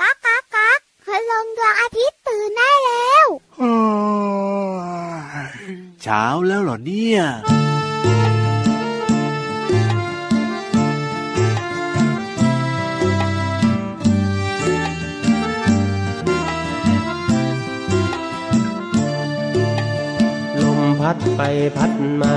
ก๊ากก๊ากก๊ากคืลงดวงอาทิตย์ตื่นได้แล้วเช้าแล้วเหรอเนี่ยลมพัดไปพัดมา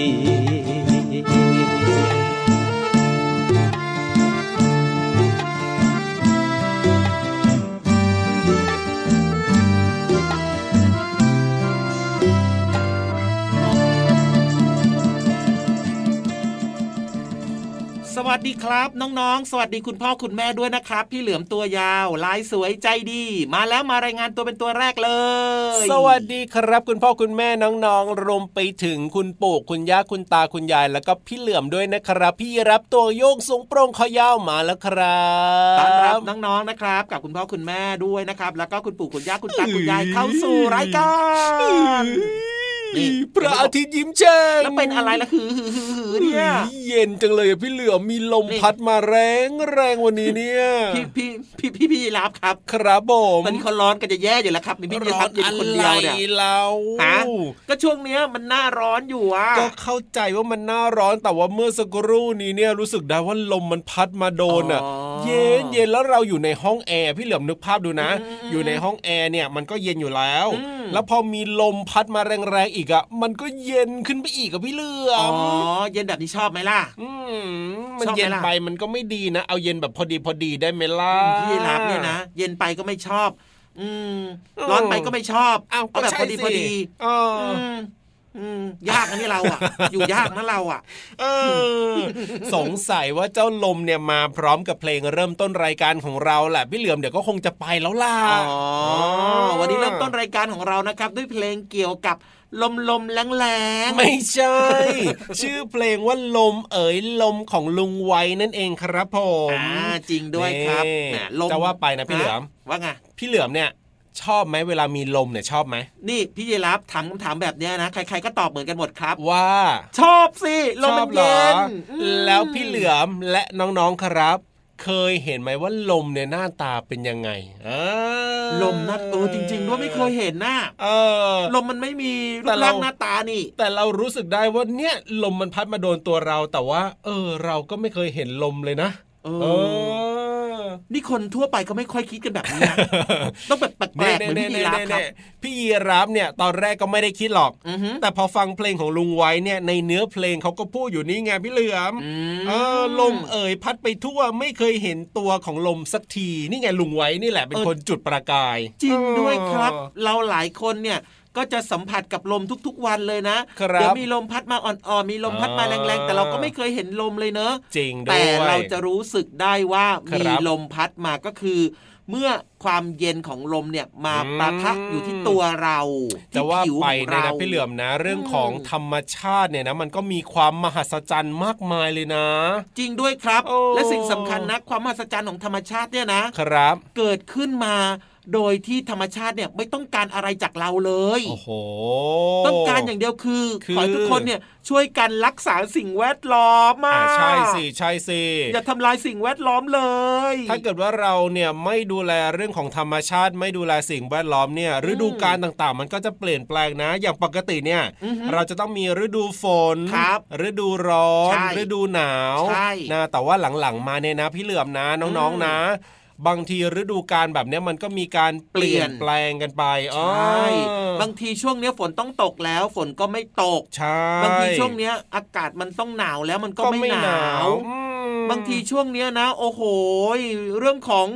สวัสดีครับ น้องๆ สวัสดีคุณพ่อคุณแม่ด้วยนะครับ พี่เหลือมตัวยาว ลายสวยใจดี มาแล้วมารายงานตัวเป็นตัวแรกเลย สวัสดีครับ คุณพ่อคุณแม่น้องๆรวมไปถึงคุณปู่คุณย่าคุณตาคุณยาย แล้วก็พี่เหลือมด้วยนะครับ พี่รับตัวโยงสูงโปร่งคอยาวมาแล้วครัต้อนรับบน้องๆนะครับ กับคุณพ่อคุณแม่ด้วยนะครับ แล้วก็คุณปู่คุณย่าคุณตาคุณยายเข้าสู่รายการนี่ พระอาทิตย์ยิ้มแฉ่งแล้วเป็นอะไรล่ะคือหือหือหือเนี่ยเย็นจังเลยอะพี่เหลือมมีลมนี่พัดมาแรงแรงวันนี้เนี่ยพี่พี่พี่พี่พี่รับครับ ครับผมตอนนี้เขาร้อนกันจะแย่อยู่แล้วครับมีพี่ยีรับอยู่คนเดียวเนี่ยอะไรเราฮะก็ช่วงเนี้ยมันหน้าร้อนอยู่อะก็เข้าใจว่ามันหน้าร้อนแต่ว่าเมื่อสักครู่นี้เนี่ยรู้สึกได้ว่าลมมันพัดมาโดนอะอ๋อ เย็นเย็นแล้วเราอยู่ในห้องแอร์พี่เหลือมนึกภาพดูนะอืมอยู่ในห้องแอร์เนี่ยมันก็เย็นอยู่แล้วอืมแล้วพอมีลมพัดมาแรงๆอีกอะมันก็เย็นขึ้นไปอีกอะพี่เหลืออ๋อมเย็นแบบนี้ชอบไหมล่ะมมันชอบไหมเย็นล่ะไปมันก็ไม่ดีนะ เอาเย็นแบบพอดีพอดีได้ไหมล่ะพี่รับเนี่ยนะเย็นไปก็ไม่ชอบ อืมเออร้อนไปก็ไม่ชอบอ้าวเอาแบบก็พใช่อดีสิพอดีเอออืมอืม ยากนะนี่เราอะ อยู่ยากนะเราอะเออสงสัยว่าเจ้าลมเนี่ยมาพร้อมกับเพลงเริ่มต้นรายการของเราแหละพี่เหลือมเดี๋ยวก็คงจะไปแล้วล่ะอ๋อวันนี้เริ่มต้นรายการของเรานะครับ ด้วยเพลงเกี่ยวกับลมลมแรงแรงๆไม่ใช่ ชื่อเพลงว่าลมเอ๋ยลมของลุงไว้นั่นเองครับผมอ่าจริงด้วยครับนี่แหมลมจะว่าไปนะพี่เหลือมว่าไงพี่เหลือมเนี่ย ชอบไหมเวลามีลมเนี่ยชอบไหมนี่พี่ยีรับถามคำถามแบบเนี้ยนะใคร ๆก็ตอบเหมือนกันหมดครับ ว่า ชอบสิลมชมัอบนเหรเย็อนอืมแล้วพี่เหลือมและน้องๆครับ เคยเห็นไหมว่าลมเนี่ยหน้าตาเป็นยังไงอ่าลมนะเออจริงๆด้วยไม่เคยเห็นน่ะเออ ลมมันไม่มีรูแต่ปเรา ร่างหน้าตานี่ แต่เรารู้สึกได้ว่าเนี่ยลมมันพัดมาโดนตัวเราแต่ว่า เออ เราก็ไม่เคยเห็นลมเลยนะ เอเออ อ นี่คนทั่วไปก็ไม่ค่อยคิดกันแบบนี้นะต้องแบบแปลกๆเหมือนพี่ยีรับครับพี่ยีรับเนี่ยตอนแรกก็ไม่ได้คิดหรอกอือหือแต่พอฟังเพลงของลุงไว้เนี่ยในเนื้อเพลงเขาก็พูดอยู่นี่ไงพี่เหลือมอืมเออลมเอ่ยพัดไปทั่วไม่เคยเห็นตัวของลมสักที นี่ไงลุงไว้นี่แหละเป็นคนจุดประกาย จริงด้วยครับเออเราหลายคนเนี่ย ก็จะสัมผัสกับลมทุกๆวันเลยนะครับเดี๋ยวมีลมพัดมาอ่อนๆมีลมพัดมาแรงๆแต่เราก็ไม่เคยเห็นลมเลยเนอะจริงด้วยแต่เราจะรู้สึกได้ว่าครับมีลมพัดมาก็คือเมื่อความเย็นของลมเนี่ยมาอืมปะทะอยู่ที่ตัวเราจะที่ว่าผิวไปของเนี่ยเรานะพี่เหลือมนะ เรื่องของอืมธรรมชาติเนี่ยนะมันก็มีความมหัศจรรย์มากมายเลยนะ จริงด้วยครับโอ้และสิ่งสำคัญนะความมหัศจรรย์ของธรรมชาติเนี่ยนะครับ เกิดขึ้นมา โดยที่ธรรมชาติเนี่ยไม่ต้องการอะไรจากเราเลยโอ้โหต้องการอย่างเดียวคือคือขอให้ทุกคนเนี่ยช่วยกันรักษาสิ่งแวดล้อมมาอ่าใช่สิใช่สิอย่าทำลายสิ่งแวดล้อมเลย ถ้าเกิดว่าเราเนี่ยไม่ดูแลเรื่องของธรรมชาติ ไม่ดูแลสิ่งแวดล้อมเนี่ยฤดูกาลต่างๆ มันก็จะเปลี่ยนแปลงนะ อย่างปกติเนี่ยอือฮึเราจะต้องมีฤดูฝนครับฤดูร้อนใช่ฤดูหนาวใช่นะแต่ว่าหลังๆมาเนี่ยนะพี่เหลือมนะน้องๆนะ บางทีฤดูกาลแบบเนี้ยมันก็มีการเปลี่ยนเปลี่ยนแปลงกันไปอ๋อใช่บางทีช่วงเนี้ยฝนต้องตกแล้วฝนก็ไม่ตกใช่บางทีช่วงเนี้ยอากาศมันต้องหนาวแล้วมันก็ก็ไม่ไม่หหนานาววอืมบางทีช่วงเนี้ยนะ โอ้โหเรื่องของ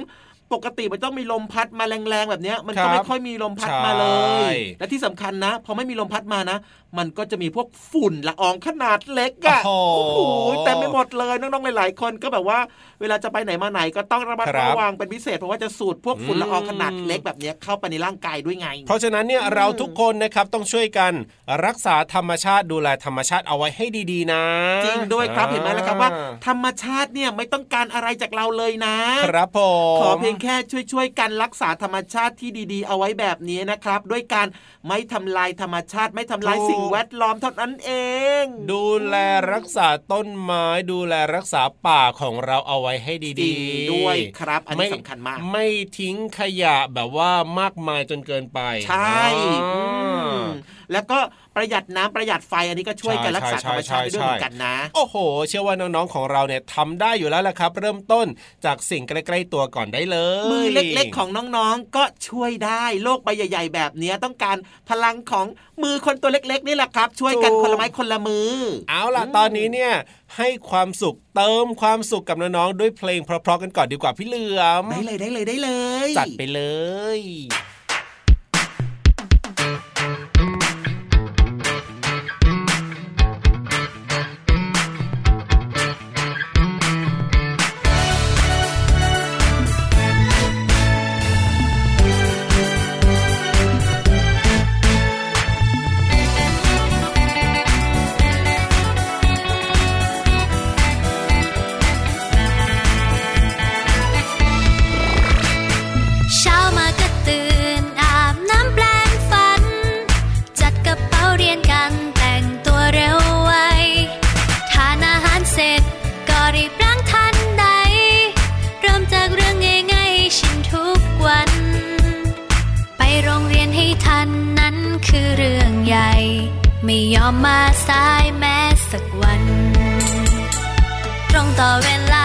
ปกติมันต้องมีลมพัดมาแรงๆแบบเนี้ย มันก็ไม่ค่อยมีลมพัดมาเลย และที่สำคัญนะพอไม่มีลมพัดมานะ มันก็จะมีพวกฝุ่นละอองขนาดเล็กอะโอ้โหโอ้โหเต็มไปหมดเลยน้องๆหลายๆคนก็แบบว่า เวลาจะไปไหนมาไหนก็ต้องระมัดครับระวังเป็นพิเศษ เพราะว่าจะสูดพวกฝุ่นละอองอืมขนาดเล็กแบบเนี้ยเข้าไปในร่างกายด้วยไง เพราะฉะนั้นเนี่ยเราทุกคนนะครับต้องช่วยกันรักษาธรรมชาติดูแลธรรมชาติเอาไว้ให้ดีๆนะ จริงด้วยครับอ่าเห็นไหมล่ะครับว่า ธรรมชาติเนี่ยไม่ต้องการอะไรจากเราเลยนะครับผมขอเพียงแค่ช่วยๆกันรักษาธรรมชาติที่ดีๆ เอาไว้แบบนี้นะครับ ด้วยการไม่ทำลายธรรมชาติ ไม่ทำลายสิ่งแวดล้อมเท่านั้นเอง ดูแลรักษาต้นไม้ดูแลรักษาป่าของเราเอาไว้ให้จริดีงๆด้วยครับ อันนี้สำคัญมาก ไม่ทิ้งขยะแบบว่ามากมายจนเกินไป ใช่อ๋ออมแล้วก็ประหยัดน้ำประหยัดไฟอันนี้ก็ช่วยกันรักษาธรรมชาติได้ด้วยเหมือนกันนะ โอ้โห เชื่อว่าน้องๆของเราเนี่ยทำได้อยู่แล้วแหละครับ เริ่มต้นจากสิ่งใกล้ๆตัวก่อนได้เลยมือเล็กๆของน้องๆก็ช่วยได้โลกใบใหญ่ ๆ แบบเนี้ยต้องการพลังของมือคนตัวเล็ก ๆ นี่แหละครับ ช่วยกันคนละไม้คนละมือ เอาล่ะตอนนี้เนี่ยให้ความสุขเติมความสุขกับน้องๆด้วยเพลงเพราะๆกันก่อนดีกว่าพี่เหลือมได้เลยได้เลยได้เลย จัดไปเลย คือเรื่องใหญ่ ไม่ยอมมาสายแม้สักวัน ตรงต่อเวลา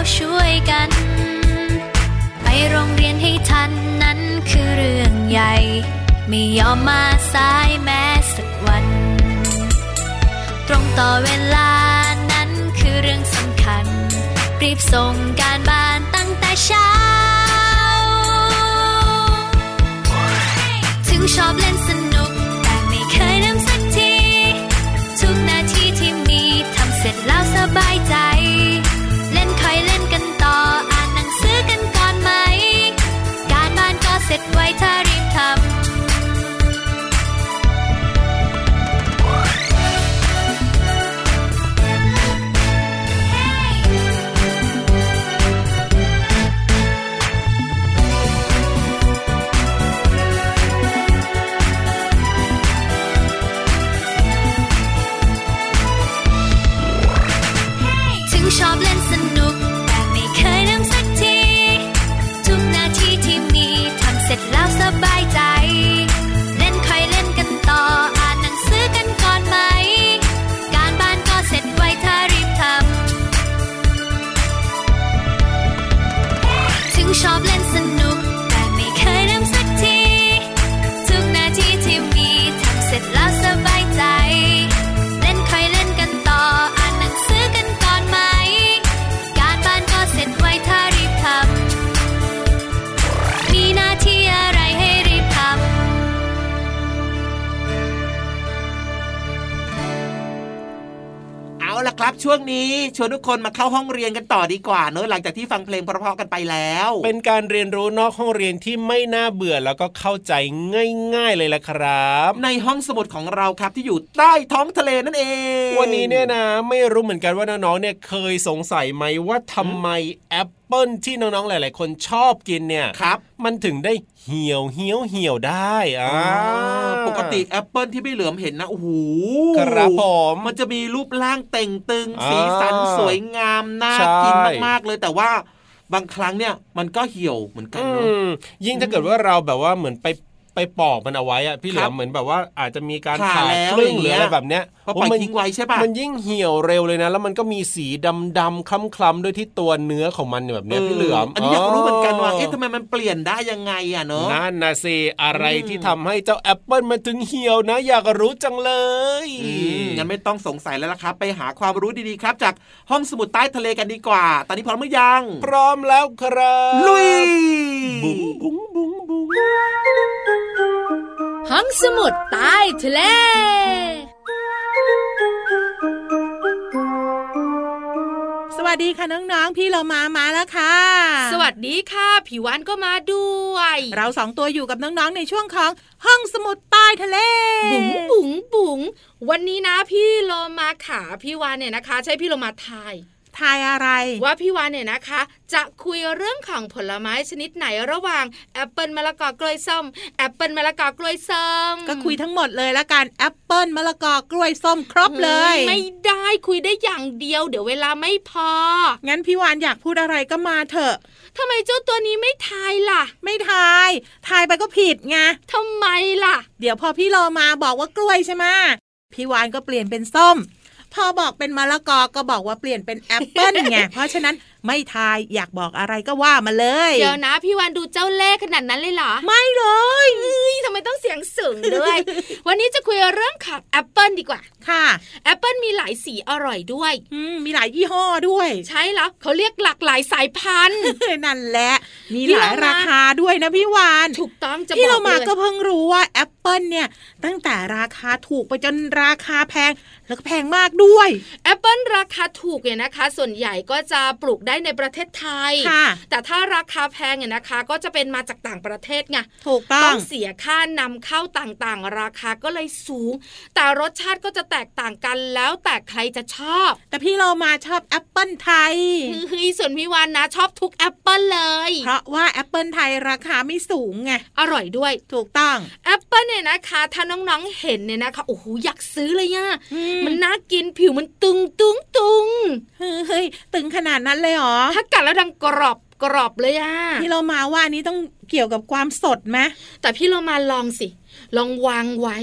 รัวเพราช่วยกัน ไปโรงเรียนให้ทันนั้นคือเรื่องใหญ่ ไม่ยอมมาสายแม้สักวัน ตรงต่อเวลานั้นคือเรื่องสำคัญ รีบส่งการบ้านตั้งแต่เช้า ถึงชอบเล่นสนุ ดไว้ถ้ารีบทำถึงชอบ ช่วงนี้ชวนทุกคนมาเข้าห้องเรียนกันต่อดีกว่าเนอะหลังจากที่ฟังเพลงเพราะๆกันไปแล้ว เป็นการเรียนรู้นอกห้องเรียนที่ไม่น่าเบื่อแล้วก็เข้าใจง่ายๆเลยละครับ ในห้องสมุดของเราครับที่อยู่ใต้ท้องทะเลนั่นเอง วันนี้เนี่ยนะ ไม่รู้เหมือนกันว่าน้องๆเนี่ยเคยสงสัยไหมว่าทำไมแอป เปิลที่น้องๆหลาย ๆ คนชอบกินเนี่ยครับ มันถึงได้เหี่ยวเหี่ยวเหี่ยวได้อ่าปกติแอปเปิลที่พี่เหลือมเห็นนะโอ้โหครับผมมันจะมีรูปร่างเต่งตึงอ่าสีสันสวยงามน่าใช่กินมากๆเลยแต่ว่าบางครั้งเนี่ยมันก็เหี่ยวเหมือนกันอืเนาะมยิ่งถ้าเกิดว่าเราแบบว่าเหมือนไป ไปปอกมันเอาไว้อะพี่เหลืครัอบมเหมือนแบบว่าอาจจะมีการผ่าผ่าแล้วครึ่งอย่างหรืเงี้อยอะไรแบบเนี้ยพอปล่อยโมันทิ้งไว้ใช่ปะมันยิ่งเหี่ยวเร็วเลยนะ แล้วมันก็มีสีดำๆคล้ำๆด้วยที่ตัวเนื้อของมันแบบเนี้ยพี่เหลือมอันนี้อยากรู้เหมือนกันว่าเอ๊ะทำไมมันเปลี่ยนได้ยังไงอะเนาะนั่นนะสิอะไรอืมที่ทำให้เจ้าแอปเปิลมันถึงเหี่ยวนะ อยากรู้จังเลยอืมงั้นไม่ต้องสงสัยแล้วล่ะครับ ไปหาความรู้ดีๆครับ จากห้องสมุดใต้ทะเลกันดีกว่า ตอนนี้พร้อมหรือยัง พร้อมแล้วครับลุยบุ้งบุ้งบุ้งบุ้งห้อง สมุดใต้ทะเลสวัสดีค่ะน้องๆ พี่เรามามาแล้วค่ะ สวัสดีค่ะพี่วานก็มาด้วย เราสองตัวอยู่กับน้องๆ ในช่วงของห้องสมุดใต้ทะเล บุ๋งบุ๋งบุ๋งวันนี้นะพี่โลมาขาพี่วานเนี่ยนะคะ ใช่พี่โลมาทาย ทายอะไร ว่าพี่วานเนี่ยนะคะ จะคุยเรื่องของผลไม้ชนิดไหนระหว่างแอปเปิลมะละกอกล้วยส้มแอปเปิลมะละกอกล้วยส้มก็คุยทั้งหมดเลยละกันแอปเปิลมะละกอกล้วยส้มครบเลย ไม่ได้คุยได้อย่างเดียว เดี๋ยวเวลาไม่พอ งั้นพี่วานอยากพูดอะไรก็มาเถอะทำไมเจ้าตัวนี้ไม่ทายล่ะ ไม่ทายทายไปก็ผิดไงทำไมล่ะ เดี๋ยวพอพี่โลมาบอกว่ากล้วยใช่ไหมพี่วานก็เปลี่ยนเป็นส้ม พอบอกเป็นมะละกอก็บอกว่าเปลี่ยนเป็นแอปเปิลไงเพราะฉะนั้นไม่ทายอยากบอกอะไรก็ว่ามาเลย เดี๋ยวนะ พี่วานดูเจ้าเล่ห์ขนาดนั้นเลยเหรอ ไม่เลยเฮ้ยทำไมต้องเสียงสูงด้วย วันนี้จะคุยเรื่องของแอปเปิลดีกว่า ค่ะแอปเปิลมีหลายสีอร่อยด้วยอืมมีหลายยี่ห้อด้วย ใช่แล้วเขาเรียกหลากหลายสายพันธุ์นั่นแหละมีพี่หลายเรามาราคาด้วยนะพี่วานถูกต้องจะบอกพี่โลมาเลยก็เพิ่งรู้ว่าแอปเปิลเนี่ยตั้งแต่ราคาถูกไปจนราคาแพงแล้วก็แพงมากด้วยแอปเปิลราคาถูกเนี่ยนะคะ ส่วนใหญ่ก็จะปลูกได้ในประเทศไทยค่ะแต่ถ้าราคาแพงเนี่ยนะคะ ก็จะเป็นมาจากต่างประเทศไงถูกต้องต้องเสียค่านำเข้าต่างๆ ราคาก็เลยสูง แต่รสชาติก็จะแตกต่างกันแล้วแต่ใครจะชอบ แต่พี่โลมาชอบแอปเปิลไทยเฮ้ยส่วนพี่วานนะชอบทุกแอปเปิลเลย เพราะว่าแอปเปิลไทยราคาไม่สูงไงอร่อยด้วยถูกต้องแอปเปิลเนี่ยนะคะ ถ้าน้องๆเห็นเนี่ยนะคะโอ้โหอยากซื้อเลยอะอืมมันน่ากินผิวมันตึงตึงตึงเฮ้ยตึงขนาดนั้นเลยเหรอถ้ากัดแล้วดังกรอบกรอบเลยอะพี่โลมาว่าอันนี้ต้องเกี่ยวกับความสดไหมแต่พี่โลมาลองสิ ลองวางไว้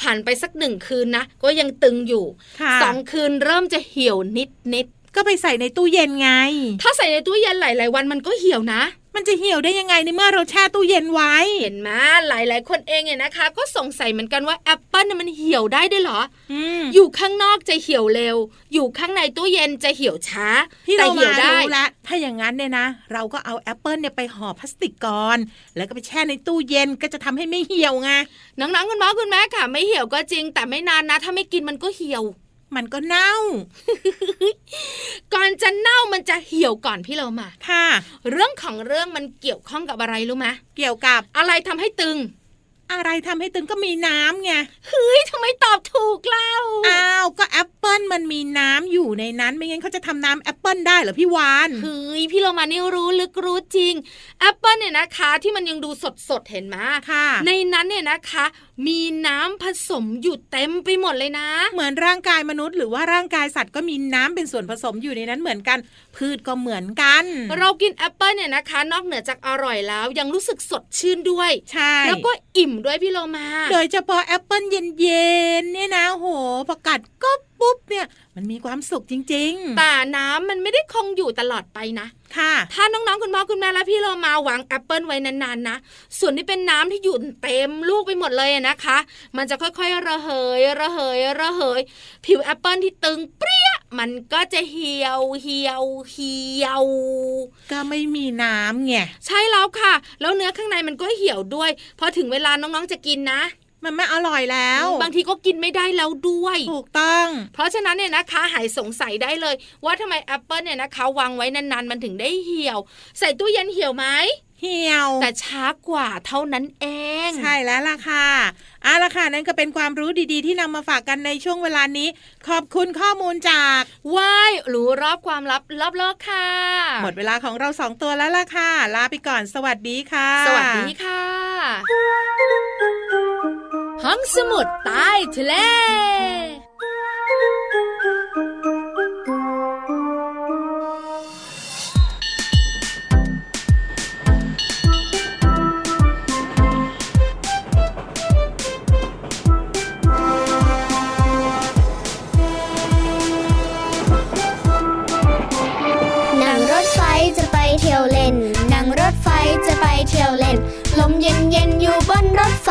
ผ่านไปสักหนึ่งคืนนะ ก็ยังตึงอยู่ค่ะสองคืนเริ่มจะเหี่ยวนิดนิดก็ไปใส่ในตู้เย็นไงๆถ้าใส่ในตู้เย็นหลาย ๆ วันมันก็เหี่ยวนะ มันจะเหี่ยวได้ยังไงในเมื่อเราแช่ตู้เย็นไว้ เห็นไหมหลาย ๆ คนเองเนี่ยนะคะ ก็สงสัยเหมือนกันว่าแอปเปิลเนี่ยมันเหี่ยวได้ด้วยเหรออืมอยู่ข้างนอกจะเหี่ยวเร็ว อยู่ข้างในตู้เย็นจะเหี่ยวช้าแต่เหี่มายวได้พี่โลมารู้ละถ้าอย่างนั้นเนี่ยนะ เราก็เอาแอปเปิลเนี่ยไปห่อพลาสติกก่อน แล้วก็ไปแช่ในตู้เย็นก็จะทำให้ไม่เหี่ยวไงน้องๆคุณพ่อคุณแม่ค่ะ ไม่เหี่ยวก็จริง แต่ไม่นานนะ ถ้าไม่กินมันก็เหี่ยว มันก็เน่า ก่อนจะเน่ามันจะเหี่ยวก่อนพี่โลมาค่ะ เรื่องของเรื่องมันเกี่ยวข้องกับอะไรรู้ไหมเกี่ยวกับอะไรทำให้ตึง อะไรทำให้ตึงก็มีน้ำไงเฮ้ยทำไมตอบถูกเล่าอ้าวก็แอปเปิลมันมีน้ำอยู่ในนั้น ไม่งั้นเขาจะทำน้ำแอปเปิลได้เหรอพี่วานเฮ้ยพี่โลมานี่รู้ลึกรู้จริงแอปเปิลเนี่ยนะคะ ที่มันยังดูสดสดๆเห็นไหมค่ะ ในนั้นเนี่ยนะคะ มีน้ำผสมอยู่เต็มไปหมดเลยนะ เหมือนร่างกายมนุษย์หรือว่าร่างกายสัตว์ก็มีน้ำเป็นส่วนผสมอยู่ในนั้นเหมือนกัน พืชก็เหมือนกัน เรากินแอปเปิลเนี่ยนะคะ นอกเหนือจากอร่อยแล้วยังรู้สึกสดชื่นด้วย ใช่ แล้วก็อิ่มด้วยพี่โลมา โดยเฉพาะแอปเปิลเย็นๆเนี่ยนะโหพอกัดก็ปุ๊บเนี่ยมันมีความสุขจริงแต่น้ำมันไม่ได้คงอยู่ตลอดไปนะๆค่ะ ถ้าน้องๆคุณพ่อคุณแม่และพี่โลมาวางแอปเปิลไว้นานๆนะ ส่วนที่เป็นน้ำที่อยู่เต็มลูกไปหมดเลยอะนะคะ มันจะค่อยๆระเหย ระเหย ระเหย ผิวแอปเปิลที่ตึงเปรี๊ยะมันก็จะเหี่ยวเหี่ยวเหี่ยว ก็ไม่มีน้ำไง ใช่แล้วค่ะ แล้วเนื้อข้างในมันก็เหี่ยวด้วย พอถึงเวลาน้องๆจะกินนะ มันไม่อร่อยแล้ว บางทีก็กินไม่ได้แล้วด้วย ถูกต้อง เพราะฉะนั้นเนี่ยนะคะหายสงสัยได้เลย ว่าทำไมแอปเปิลเนี่ยนะคะวางไว้นานๆ มันถึงได้เหี่ยว ใส่ตู้เย็นเหี่ยวไหมเหี่ยว แต่ช้ากว่าเท่านั้นเอง ใช่แล้วล่ะค่ะเอาล่ะค่ะนั่นก็เป็นความรู้ดีๆ ที่นำมาฝากกันในช่วงเวลานี้ ขอบคุณข้อมูลจากว่ายรู้รอบความลับรอบโลกค่ะ หมดเวลาของเราสองตัวแล้วล่ะค่ะ ลาไปก่อนสวัสดีค่ะ สวัสดีค่ะ ห้องสมุดใต้ทะเลนั่งรถไฟจะไปเที่ยวเล่นนั่งรถไฟจะไปเที่ยวเล่น ลมเย็นเย็นอยู่บนรถไฟ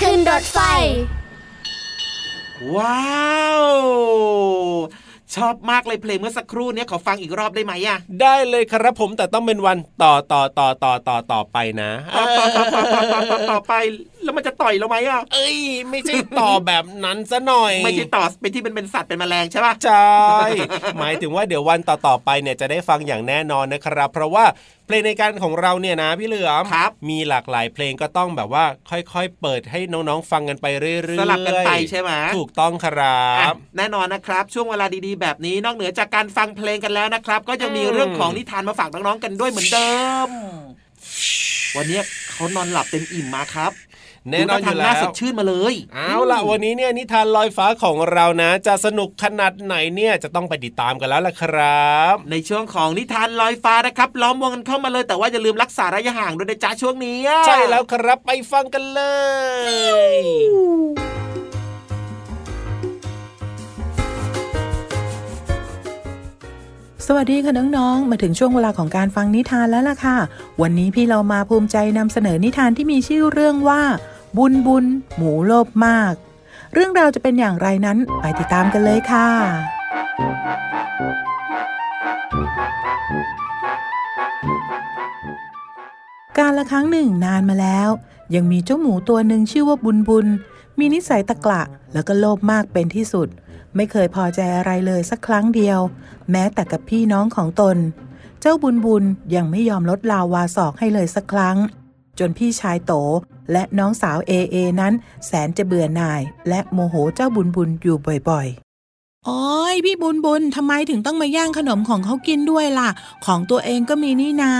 ขึ้นรถไฟ ว้าว ชอบมากเลยเพลงเมื่อสักครู่เนี้ยขอฟังอีกรอบได้ไหมอะได้เลยครับผมแต่ต้องเป็นวันต่อต่อต่อต่อต่อต่อไปนะต่อต่อต่อต่อต่อต่อไป แล้วมันจะต่อยเราไหมอะเอ้ย ไม่ใช่ต่อแบบนั้นซะหน่อย ไม่ใช่ต่อเป็นที่เป็นเป็นสัตว์เป็นแมลงใช่ป่ะใช่หมายถึงว่าเดี๋ยววันต่อต่อไปเนี่ยจะได้ฟังอย่างแน่นอนนะครับ เพราะว่าเพลงในการของเราเนี่ยนะพี่เหลือมครับมีหลากหลายเพลงก็ต้องแบบว่าค่อยๆ เปิดให้น้องๆ ฟังกันไปเรื่อยๆ สลับกันไปใช่ไหมถูกต้องครับ แน่นอนนะครับ ช่วงเวลาดีๆแบบนี้นอกเหนือจากการฟังเพลงกันแล้วนะครับ ก็ยังมีอืมเรื่องของนิทานมาฝากน้องๆกันด้วยเหมือนเดิม วันนี้เขานอนหลับเต็มอิ่มมาครับแน่นอนอดูยู่หแล้น้าวสดชื่นมาเลย เอาล่ะวันนี้เนี่ยนิทานลอยฟ้าของเรานะ จะสนุกขนาดไหนเนี่ยจะต้องไปติดตามกันแล้วล่ะครับ ในช่วงของนิทานลอยฟ้านะครับล้อมวงกันเข้ามาเลยแต่ว่าอย่าลืมรักษาระยะห่างด้วยนะจ๊ะช่วงนี้ ใช่แล้วครับไปฟังกันเลย สวัสดีค่ะน้องๆ มาถึงช่วงเวลาของการฟังนิทานแล้วล่ะค่ะ วันนี้พี่เรามาภูมิใจนำเสนอนิทานที่มีชื่อเรื่องว่า บุญบุญ หมูโลภมาก เรื่องราวจะเป็นอย่างไรนั้นไปติดตามกันเลยค่ะ การละครั้งหนึ่งนานมาแล้ว ยังมีเจ้าหมูตัวหนึ่งชื่อว่าบุญบุญ มีนิสัยตะกละแล้วก็โลภมากเป็นที่สุด ไม่เคยพอใจอะไรเลยสักครั้งเดียว แม้แต่กับพี่น้องของตน เจ้าบุญบุญยังไม่ยอมลดลาวาศอกให้เลยสักครั้ง จนพี่ชายโตและน้องสาวเอเอนั้น แสนจะเบื่อหน่าย และโมโหเจ้าบุญบุญอยู่บ่อยๆ โอ้ยพี่บุญบุญทำไมถึงต้องมาย่างขนมของเขากินด้วยล่ะ ของตัวเองก็มีนี่นา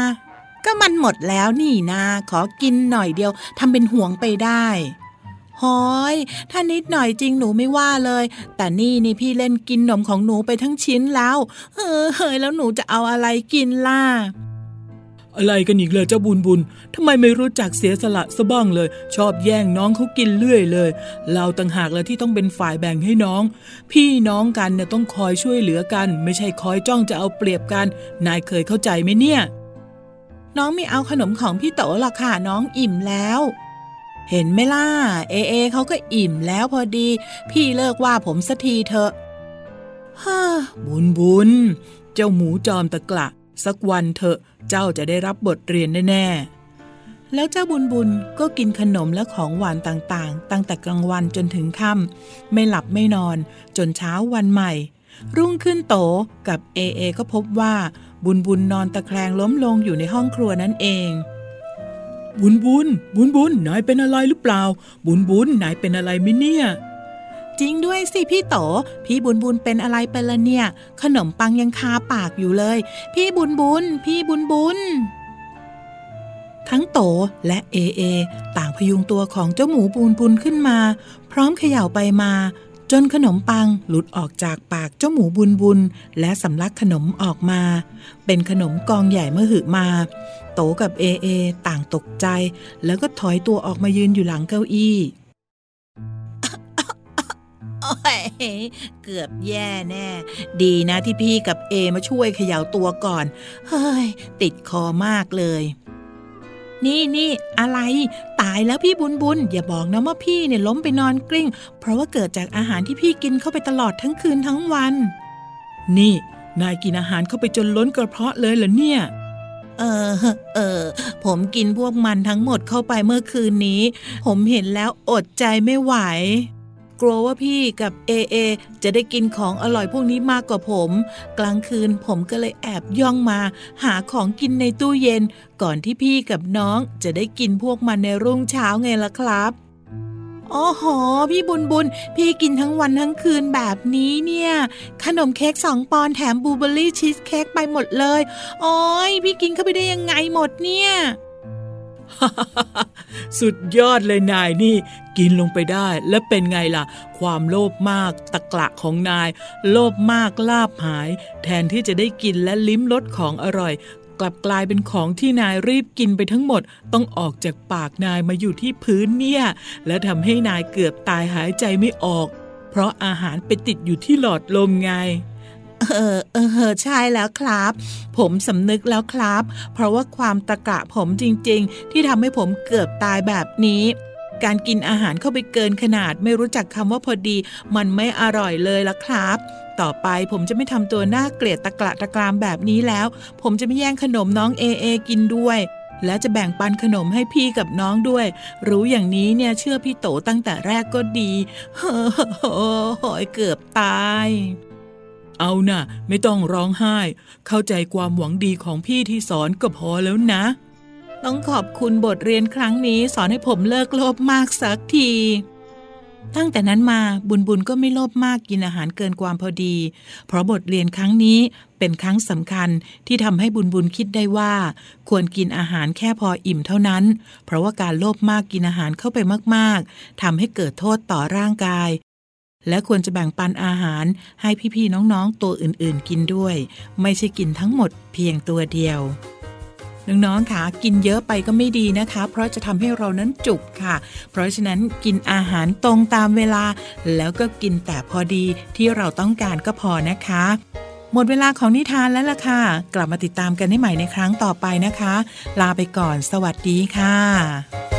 ก็มันหมดแล้วนี่นา ขอกินหน่อยเดียวทำเป็นห่วงไปได้ หอยถ้านิดหน่อยจริงหนูไม่ว่าเลย แต่นี่นี่พี่เล่นกินขนมของหนูไปทั้งชิ้นแล้ว เออเฮ้ยแล้วหนูจะเอาอะไรกินล่ะ อะไรกันอีกเลยเจ้าบุญบุญทำไมไม่รู้จักเสียสละซะบ้างเลย ชอบแย่งน้องเขากินเรื่อยเลย เราต่างหากเลยที่ต้องเป็นฝ่ายแบ่งให้น้อง พี่น้องกันเนี่ยต้องคอยช่วยเหลือกัน ไม่ใช่คอยจ้องจะเอาเปรียบกัน นายเคยเข้าใจไหมเนี่ย น้องไม่เอาขนมของพี่โตหรอกค่ะน้องอิ่มแล้ว เห็นไหมล่ะ เอเอเขาก็อิ่มแล้วพอดี พี่เลิกว่าผมสักทีเถอะฮ่าบุญบุญ เจ้าหมูจอมตะกละ สักวันเถอะ เจ้าจะได้รับบทเรียนแน่ๆ แล้วเจ้าบุญบุญก็กินขนมและของหวานต่างๆ ตั้งแต่กลางวันจนถึงค่ำไม่หลับไม่นอน จนเช้าวันใหม่ รุ่งขึ้นโตกับเอเอก็พบว่าบุญบุญนอนตะแคงล้มลงอยู่ในห้องครัวนั่นเอง บุญบุญบุญบุญนายเป็นอะไรหรือเปล่า บุญบุญนายเป็นอะไรมิเนี่ย จริงด้วยสิพี่โต พี่บุญบุญเป็นอะไรไปละเนี่ย ขนมปังยังคาปากอยู่เลย พี่บุญบุญ พี่บุญบุญ ทั้งโตและเอเอ ต่างพยุงตัวของเจ้าหมูบุญบุญขึ้นมา พร้อมเขย่าไปมา จนขนมปังหลุดออกจากปากเจ้าหมูบุญบุญ และสำลักขนมออกมา เป็นขนมกองใหญ่เมื่อหึมา โตกับเอเอต่างตกใจ แล้วก็ถอยตัวออกมายืนอยู่หลังเก้าอี้เกือบแย่แน่ ดีนะที่พี่กับเอมาช่วยเขย่าตัวก่อน เฮ้ย ติดคอมากเลย นี่นี่อะไรตายแล้วพี่บุญบุญอย่าบอกนะว่าพี่เนี่ยล้มไปนอนกลิ้ง เพราะว่าเกิดจากอาหารที่พี่กินเข้าไปตลอดทั้งคืนทั้งวัน นี่ นายกินอาหารเข้าไปจนล้นกระเพาะเลยเหรอเนี่ย เออเออผมกินพวกมันทั้งหมดเข้าไปเมื่อคืนนี้ ผมเห็นแล้วอดใจไม่ไหว กลัวว่าพี่กับเอเอจะได้กินของอร่อยพวกนี้มากกว่าผม กลางคืนผมก็เลยแอบย่องมา หาของกินในตู้เย็น ก่อนที่พี่กับน้องจะได้กินพวกมันในรุ่งเช้าไงล่ะครับโอ้โห พี่บุญบุญ พี่กินทั้งวันทั้งคืนแบบนี้เนี่ย ขนมเค้กสองปอนแถมบลูเบอรี่ชีสเค้กไปหมดเลย โอ้ยพี่กินเข้าไปได้ยังไงหมดเนี่ย สุดยอดเลยนายนี่ กินลงไปได้ และเป็นไงล่ะ ความโลภมากตะกละของนาย โลภมากลาบหาย แทนที่จะได้กินและลิ้มรสของอร่อย กลับกลายเป็นของที่นายรีบกินไปทั้งหมด ต้องออกจากปากนายมาอยู่ที่พื้นเนี่ย และทำให้นายเกือบตายหายใจไม่ออก เพราะอาหารไปติดอยู่ที่หลอดลมไง เออเออใช่แล้วครับ ผมสำนึกแล้วครับ เพราะว่าความตะกะผมจริง ๆ ที่ทำให้ผมเกือบตายแบบนี้ การกินอาหารเข้าไปเกินขนาดไม่รู้จักคำว่าพอดี มันไม่อร่อยเลยละครับ ต่อไปผมจะไม่ทำตัวน่าเกลียดตะกละตะกรามแบบนี้แล้ว ผมจะไม่แย่งขนมน้องเอเอกินด้วยและจะแบ่งปันขนมให้พี่กับน้องด้วย รู้อย่างนี้เนี่ยเชื่อพี่โตตั้งแต่แรกก็ดี เฮ้ยเกือบตาย เอานะ่ะ ไม่ต้องร้องไห้ เข้าใจความหวังดีของพี่ที่สอนก็พอแล้วนะ ต้องขอบคุณบทเรียนครั้งนี้สอนให้ผมเลิกโลภมากสักทีตั้งแต่นั้นมาบุญบุญก็ไม่โลภมากกินอาหารเกินความพอดี เพราะบทเรียนครั้งนี้เป็นครั้งสำคัญที่ทำให้บุญบุญคิดได้ว่า ควรกินอาหารแค่พออิ่มเท่านั้น เพราะว่าการโลภมากกินอาหารเข้าไปมาก ๆทำให้เกิดโทษต่อร่างกาย และควรจะแบ่งปันอาหารให้พี่ๆน้องๆ ตัวอื่นๆ กินด้วย ไม่ใช่กินทั้งหมดเพียงตัวเดียวน้องๆค่ะกินเยอะไปก็ไม่ดีนะคะ เพราะจะทำให้เรานั้นจุกค่ะ เพราะฉะนั้นกินอาหารตรงตามเวลา แล้วก็กินแต่พอดีที่เราต้องการก็พอนะคะ หมดเวลาของนิทานแล้วล่ะค่ะ กลับมาติดตามกันได้ใหม่ในครั้งต่อไปนะคะ ลาไปก่อน สวัสดีค่ะ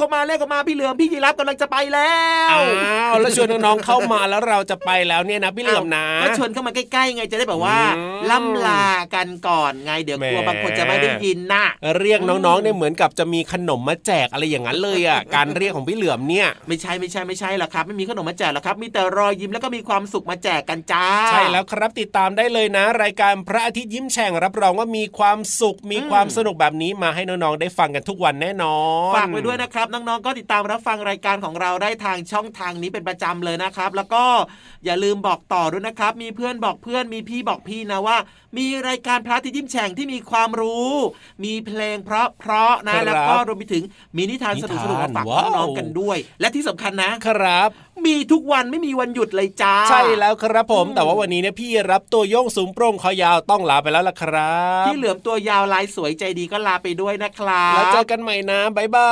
ข เข้ามาเลขเข้ามาเลขเข้ามาพี่เหลือมพี่ยีรับกำลังจะไปแล้วอ้าวแล้วชวนน้องๆเข้ามาแล้วเราจะไปแล้วเนี่ยนะพี่เหลือมนะก็ชวนเข้ามาใกล้ๆไงจะได้แบบว่าอืมล่ำลากันก่อนไงเดี๋ยวกลัวแหมบางคนจะไม่ได้ยินน่ะเรียกน้องๆเนี่ยเหมือนกับจะมีขนมมาแจกอะไรอย่างนั้นเลยอะการเรียกของพี่เหลือมเนี่ย ไม่ใช่ไม่ใช่ไม่ใช่หรอกครับ ไม่มีขนมมาแจกหรอกครับ มีแต่รอยยิ้มแล้วก็มีความสุขมาแจกกันจ้า ใช่แล้วครับติดตามได้เลยนะ รายการพระอาทิตย์ยิ้มแฉ่งรับรองว่ามีความสุขมีความสนุกแบบนี้มาให้น้องๆได้ฟังกันทุกวันแน่นอนฝากไว้ด้วยนะครับน้องๆ ก็ติดตามรับฟังรายการของเราได้ทางช่องทางนี้เป็นประจำเลยนะครับ แล้วก็อย่าลืมบอกต่อด้วยนะครับ มีเพื่อนบอกเพื่อนมีพี่บอกพี่นะว่า มีรายการพระอาทิตย์ยิ้มแฉ่งที่มีความรู้ มีเพลงเพราะเพราะๆนะแล้วก็รวมไปถึงมีนิทานสนุกๆมาฝากน้องๆกันด้วย และที่สำคัญนะครับ มีทุกวันไม่มีวันหยุดเลยจ้า ใช่แล้วครับผม แต่ว่าวันนี้เนี่ยพี่รับตัวโยงสูงโปร่งคอยาวต้องลาไปแล้วล่ะครับพี่เหลือมตัวยาวลายสวยใจดีก็ลาไปด้วยนะครับแล้วเจอกันใหม่นะบ๊ายบา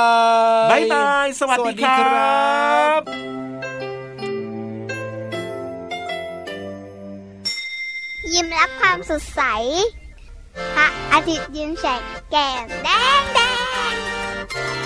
ยบายบายสวัสดีครับยิ้มรับความสดใสพระอาทิตย์ยิ้มแฉ่งแก้มแดงแดง